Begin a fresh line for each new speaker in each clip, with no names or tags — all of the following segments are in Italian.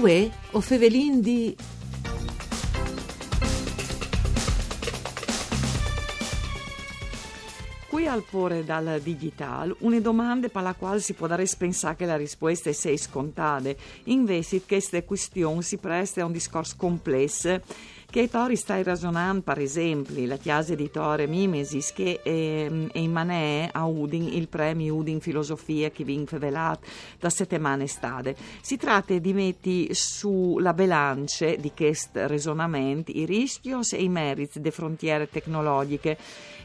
Uè, o fevelin di... Qui al pore dal digital, une domande per la quale si può dare pensare che la risposta è sei scontate. Invece, queste questioni si presta a un discorso complesso che Tori stai ragionando, per esempio, la chiesa editore Mimesis, che è, è in manè a Udin il premio Udin Filosofia che viene rivelato da settimane stade. Si tratta di mettere sulla bilancia di questo ragionamento i rischi e i meriti delle frontiere tecnologiche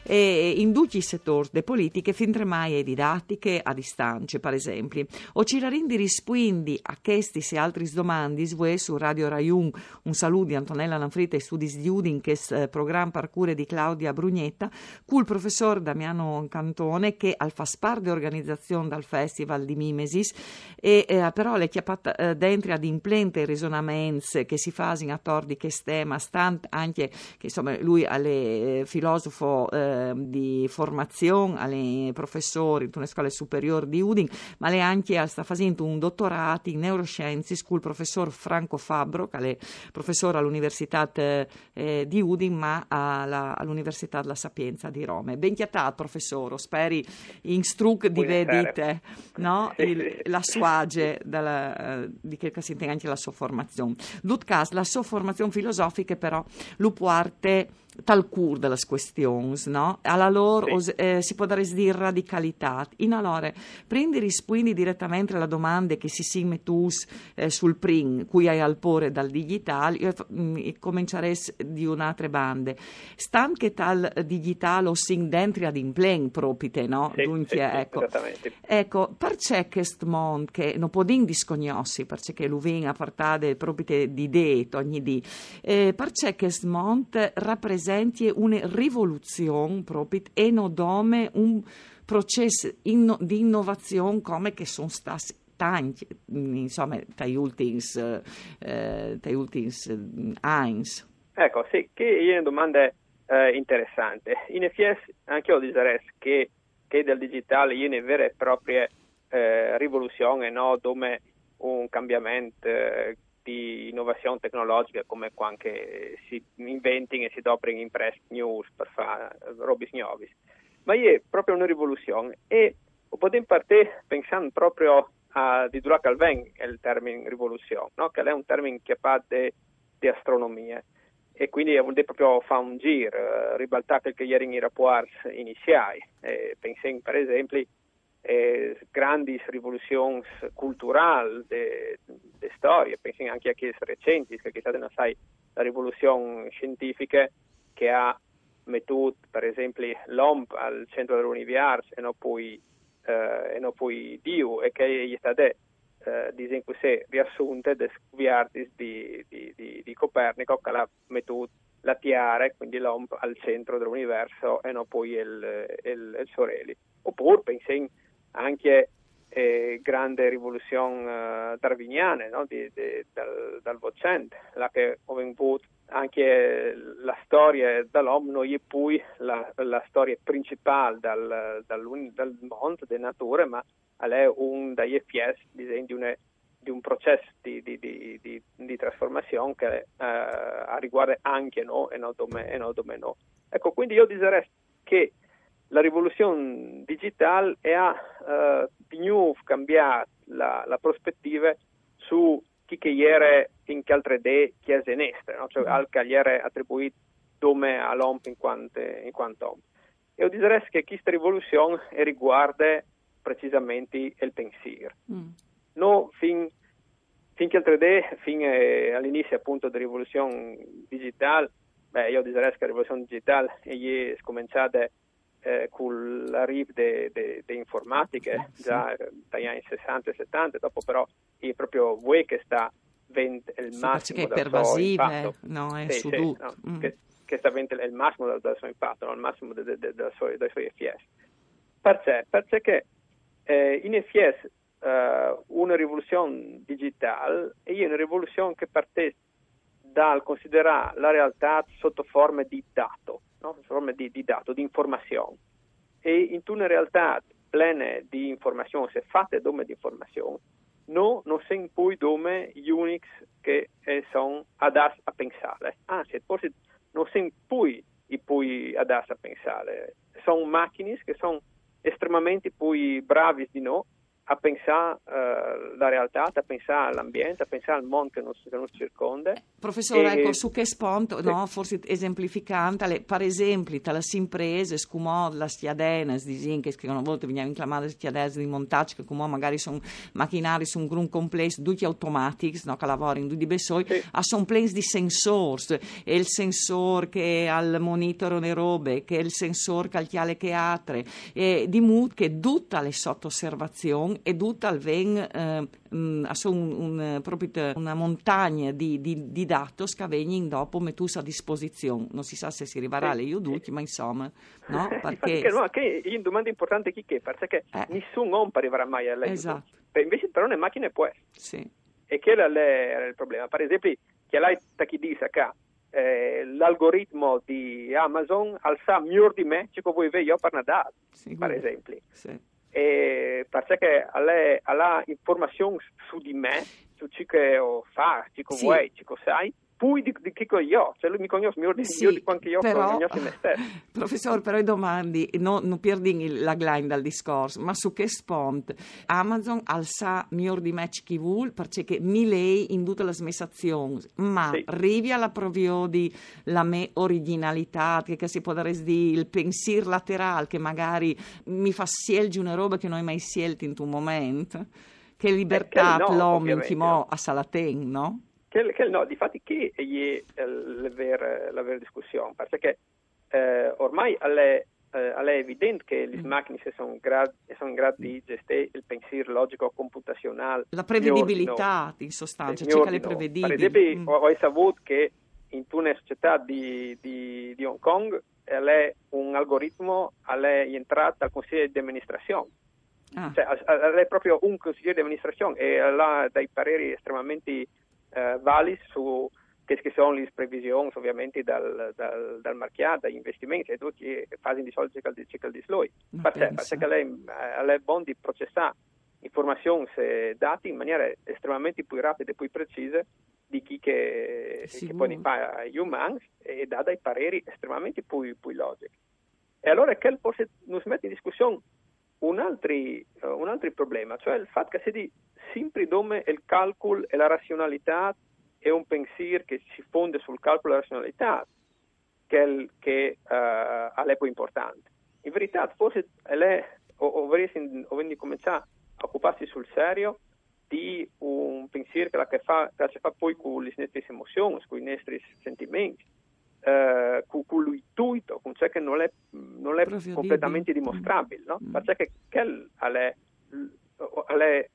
e in tutti i settori delle politiche fin tremai e didattiche a distanza, per esempio. O ci rindi rispondi a questi e altre domande su Radio Raiun. Un saluto di Antonella Lanfrita e Studis di Udin, che è il programma parcure di Claudia Brugnetta, col professor Damiano Cantone, che al fa parte di organizzazione dal Festival di Mimesis, e eh, però le chiappate eh, dentro ad implente risonamenze che si fanno a tordi che stemma, stante anche che insomma lui è eh, filosofo eh, di formazione, alle professori in una scuola superiore di Udin, ma lei anche sta facendo un dottorato in neuroscienze con il professor Franco Fabbro, che è professore all'Università eh, di Udin, ma alla, all'Università della Sapienza di Roma. Ben chiatato, professore, speri in struc di vedete no? Il, la suage dalla, uh, di che si intende anche la sua formazione. L'utcas, la sua formazione filosofica però, lo parte tal cur delle questioni, no? Alla loro sì. eh, si può dare di radicalità. In allora, prendi rispondi direttamente alla domanda che si si mettus eh, sul pring, cui hai al pore dal digitale, io mm, comincerei di un'altra bande. Stan che tal digitale o sin dentro ad implen propite, no?
Sì, Dunque,
sì, ecco. ecco, perché questo mondo che non può din discognossi, perché l'uvin a partare proprio di idee ogni di, eh, perché questo mondo rappresenta presenti una rivoluzione proprio e nodome un processo inno, di innovazione come che sono stati tanti, insomma, dagli ultimi eh, anni.
Ecco, sì, che è una domanda eh, interessante. In effetti, anche io direi che, che del digitale è una vera e propria eh, rivoluzione, no? dove un cambiamento eh, di innovazione tecnologica come quando si inventano e si doprano in press news per fare robe nuove. Ma è proprio una rivoluzione e potremmo partire pensando proprio a di Dura Calvin, il termine rivoluzione, no? che è un termine che parla di astronomia e quindi vuol dire proprio fare un giro, eh, ribaltare che ieri i rapporti iniziali. Eh, pensiamo per esempio eh, grandi rivoluzioni culturali de, de storia, pensiamo anche a quelle recenti, che è stata una, sai, la rivoluzione scientifica che ha messo per esempio l'OMP al centro dell'universo e non poi, eh, e non poi Dio e che è stata eh, diciamo così, riassunta di, di, di, di, Copernico che l'ha messo la Tiare, quindi l'OMP al centro dell'universo e non poi il, il, il Sorelli. Oppure pensiamo anche eh, grande rivoluzione eh, darwiniana no? di, di, dal, dal Vocente, la che ho avuto anche la storia dall'uomo e poi la, la, storia principale dal, dal, dal mondo, della natura, ma è un degli FS di, di un processo di, di, di trasformazione che eh, riguarda anche noi e non dome no. Ecco, quindi io direi che la rivoluzione digitale ha uh, di nuovo cambiato la, la, prospettiva su chi che ieri in che altre idee chiese nestre, no? cioè al che ieri attribuito come all'OMP in quanto, in quanto OMP. E io direi che questa rivoluzione riguarda precisamente il pensiero. Mm. No, fin, fin che altre idee, fin eh, all'inizio appunto della rivoluzione digitale, beh, io direi che la rivoluzione digitale è cominciata eh, con l'arrivo delle informatiche sì. già dagli anni 60 e 70, dopo però è proprio voi che sta avendo il sì, massimo
del pervasive, suo no, è sì, sì, no,
mm. che, che, sta avendo il massimo del, del suo impatto, no, il massimo de, de, de, dei suoi effetti. Perché? Perché eh, in effetti eh, una rivoluzione digitale è una rivoluzione che parte dal considerare la realtà sotto forma di dato no? forma di, di dato, di informazione. E in una realtà plena di informazioni, se fatte dome di informazione, no, non sono poi dome Unix che eh, sono adatti a pensare, anzi, forse non sono poi poi adatti a pensare, sono macchine che sono estremamente poi bravi di no a pensare uh, la realtà, a pensare all'ambiente, a pensare al mondo che non, che non circonda.
Professore, e, ecco, su che spunto, sì. no, forse esemplificante, le, per esempio, tra le imprese, scumò la stiadena, disin, che a volte veniamo chiamate stiadene di montaggio, che come magari sono macchinari su un grun complesso, tutti automatici, no, che lavorano in di Bessoi, sì. a sono plens di sensors, e il sensore che al monitor le robe, che è il sensore che al chiale che altre, e di mood che tutta le sotto-osservazioni e tutta al ven eh, mm, un, un, proprio una montagna di, di, di dati che vengono dopo metus a disposizione. Non si sa se si arriverà alle Iuduti, ma insomma, no?
Perché... perché no, che una domanda importante chi che, perché eh. nessun arriverà mai alle esatto. Invece però le macchine può essere.
Sì.
E quello era il problema. Per esempio, che lei chi dice che eh, l'algoritmo di Amazon alza miglior di me, ciò che vuoi vedere io per Nadal, sì, per esempio. Sì e perché ha informazioni su di me, su ciò che ho fatto, ciò che sì. vuoi, ciò che sai, poi di, di che io, cioè lui mi conosce meglio di, sì, di quanto io però, conosco me stesso.
Professore, però i domandi, no, non perdi la line dal discorso, ma su che spont Amazon alza meglio di me chi vuole, perché mi lei in tutte le smessazioni, ma sì. arrivi alla provio di la me originalità, che, che si può dare di il pensiero laterale, che magari mi fa sielgi una roba che non hai mai sielti in un momento, che libertà eh, no, l'uomo a Salaten, no?
Che, che, no, difatti che è eh, la vera, la vera discussione, perché eh, ormai è, eh, è evidente che le mm. macchine sono in grado, sono in grado di gestire il pensiero logico computazionale.
La prevedibilità, in sostanza, circa le prevedibili. Per
esempio, mm. ho, saputo che in una società di, di, di Hong Kong è un algoritmo è entrato al consiglio di amministrazione. Ah. Cioè, è proprio un consigliere di amministrazione e ha dei pareri estremamente eh, vali su che, che sono le previsioni ovviamente dal, dal, dal mercato, dagli investimenti e tutti fasi di soldi che ciclo di sloi. Perché? Lei, è buono di processare informazioni e dati in maniera estremamente più rapida e più precisa di chi che, che poi fa gli umani e dà dei pareri estremamente più, più logici. E allora che forse non si mette in discussione un altro, un altro problema, cioè il fatto che si dice sempre dove il calcolo e la razionalità è un pensiero che si fonde sul calcolo e la razionalità che, è, che uh, è più importante. In verità, forse o, o cominciare a occuparsi sul serio di un pensiero che, la che, che fa poi con le nostre emozioni, con i nostri sentimenti, eh, con, con l'intuito, con ciò che non è, non è completamente dimostrabile, no? Mm. Perché che è, è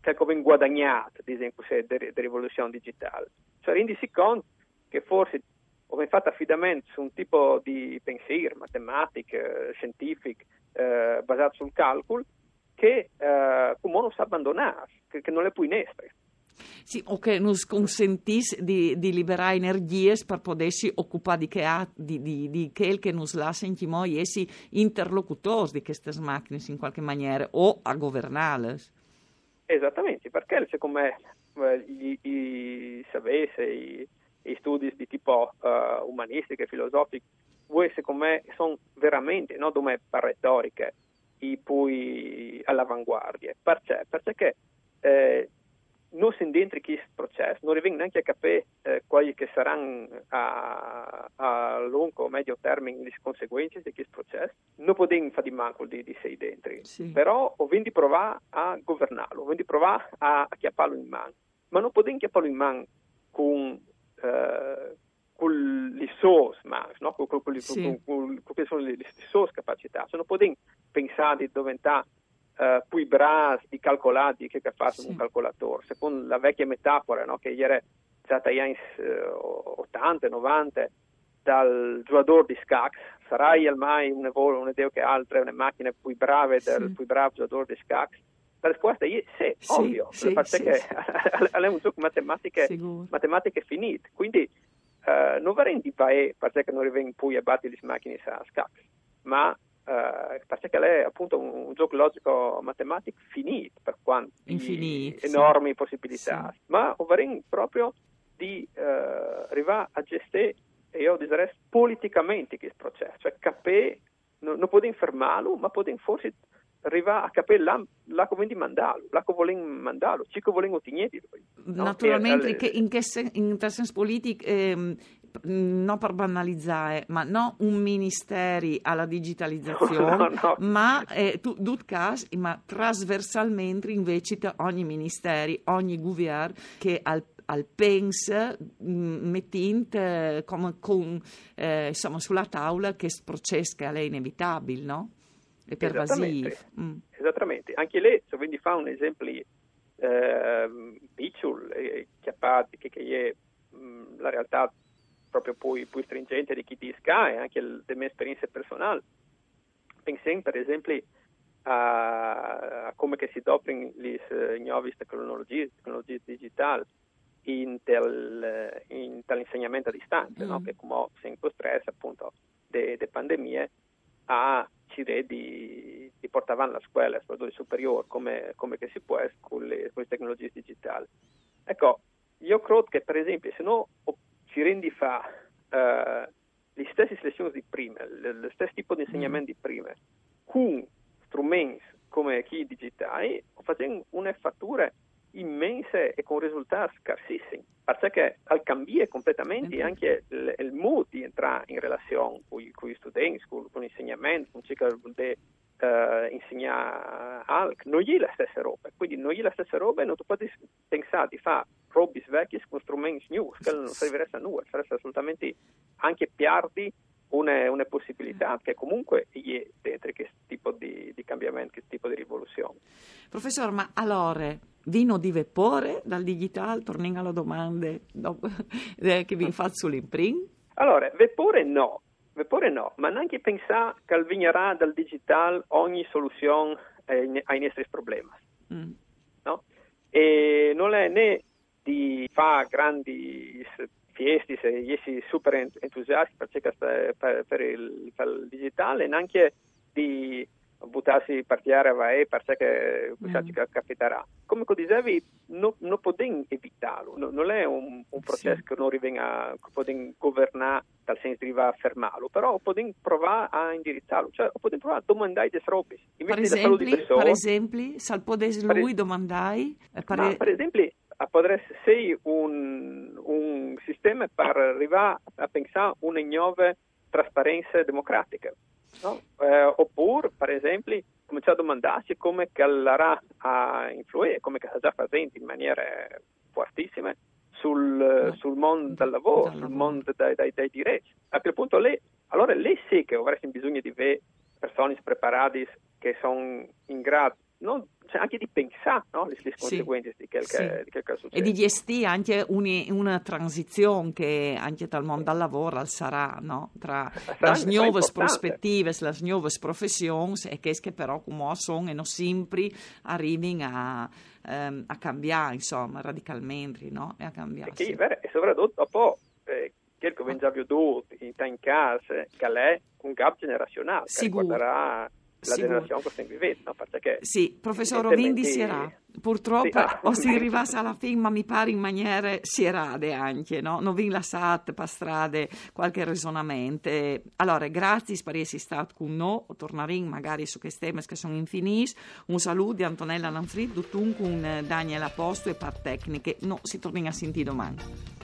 che come guadagnato, ad esempio, della rivoluzione digitale. Cioè, rendisi conto che forse ho fatto affidamento su un tipo di pensiero matematico, scientifico, eh, basato sul calcolo, che eh, non si abbandonare, che, che non è più in essere.
Sì, o che ci consentisse di, di, liberare energie per potersi occupare di, che di, di, di quel che ci lascia in noi essi interlocutori di queste macchine in qualche maniera o a governarle.
Esattamente, perché secondo me i, i sapesse, i, i, studi di tipo uh, umanistico e filosofico, voi secondo me sono veramente, non come retoriche, i poi all'avanguardia. Perché? Perché eh, non si dentro questo processo, non arriviamo neanche a capire eh, quali che saranno a, a, lungo o medio termine le conseguenze di questo processo, non possiamo fare di manco di, di sei dentro, sì. però ho di provare a governarlo, ho di provare a, a chiapparlo in mano, ma non possiamo chiapparlo in mano con, eh, con le sue mani, no? con, con, con, sì. con, con, con, con le, le sue capacità, se non possiamo pensare di diventare eh, poi bravi di calcolati che fanno sì. un calcolatore, secondo la vecchia metafora no? che ieri stata negli anni 80, 90, dal giocatore di scacchi, sarai mai un un'idea che altre, una macchina più brave del sì. più bravo giocatore di scacchi? La risposta è sì, sì ovvio, sì, perché sì, è un gioco matematiche, matematiche finite, quindi uh, non va rendi paese perché non arriviamo più a battere le macchine a scacchi, ma Uh, perché è appunto un, un, gioco logico matematico finito per quanto
Infinito,
enormi
sì.
possibilità,
sì.
ma ovvero proprio di uh, arrivare a gestire, io direi politicamente questo processo, cioè capire, non, non potete fermarlo, ma potete forse arrivare a capire là, là come di mandarlo, là come vogliono mandarlo, ci vogliono ottenere.
No? Naturalmente, che in, che sen, in senso politico, ehm, non per banalizzare, ma non un ministeri alla digitalizzazione, no, no. ma eh, tu, caso, ma trasversalmente invece ogni ministeri, ogni governo che al al PENS mettint eh, come con, eh, insomma, sulla tavola che che è inevitabile, no? È pervasivo.
Esattamente. Mm. Esattamente. Anche lei, se quindi fa un esempio eh, piccolo, eh, che, che è mh, la realtà proprio più, più stringente di chi ti SCA e anche delle mie esperienze personali. Pensiamo per esempio a, a come si adoperano le nuove tecnologie, tecnologie digitali in, tel, in insegnamento a distanza, mm. no? che come si costresso appunto delle pandemie a cercare di, di portare avanti la scuola, soprattutto superiore, come, come si può con le, con le tecnologie digitali. Ecco, io credo che per esempio se no rendi fa uh, le stesse lezioni di prima, lo stesso tipo di insegnamento di prima, con strumenti come chi digitali, facendo una fattura immense e con risultati scarsissimi, perché al cambiare completamente anche il, il mood di entrare in relazione con, con gli studenti, con, con l'insegnamento, con che vuol uh, insegnare altro, non è la stessa roba, quindi non è la stessa roba e non ti puoi pensare di fare robe vecchie con strumenti nuovi, che non servirebbe a nulla, sarebbe assolutamente anche piardi una, una, possibilità che comunque è dentro questo tipo di, di cambiamento, questo tipo di rivoluzione.
Professor, ma allora vino di vapore dal digitale, torniamo alle domande dopo, eh, che vi faccio sull'imprint?
Allora, vapore no, vapore no, ma neanche pensare che vignerà dal digitale ogni soluzione eh, ai nostri problemi. Mm. No? E non è né di fare grandi fiesti, se essi super entusiasti per, per, per, il, per il digitale, neanche di buttarsi partire a vai perché mm. ci capiterà. Come dicevi, non, non possiamo evitarlo, no, non è un, un processo sì. che non rivenga, che possiamo governare dal senso di a fermarlo, però possiamo provare a indirizzarlo, cioè possiamo provare a domandare delle robe.
Per esempio, per esempio, se potessi lui domandare...
Eh, per... per esempio, potrebbe essere un, un sistema per arrivare a pensare a una nuova trasparenza democratica. No? Eh, oppure, per esempio, cominciare a domandarsi come callerà a influire, come sta già facendo in maniera fortissima sul, sul mondo del lavoro, sul mondo dei, dei, dei diritti. A quel punto lei, allora lei sì che avresti bisogno di avere persone preparate che sono in grado non, anche di pensare no? le, le conseguenze sì, di quel che, sì. che succede.
E di gestire anche un, una transizione che anche dal mondo del lavoro sarà no? tra le nuove prospettive, le nuove professioni e che però come sono e non sempre arrivino a, um, a cambiare insomma radicalmente no? e a cambiare.
E, e soprattutto dopo eh, che abbiamo già veduto in, in casa che è un gap generazionale che riguarderà la generazione che vivendo, no? perché
sì, professor Rovindi Sierà, purtroppo sì, ah, o si arriva alla fine, ma mi pare in maniere sierade anche, no? Non vi lasciate per strade qualche ragionamento. Allora, grazie per essere stato con noi, torneremo magari su questi temi che sono infiniti. Un saluto di Antonella Lanfrid, tutto con Daniela Posto e per tecniche. No, si torna a sentire domani.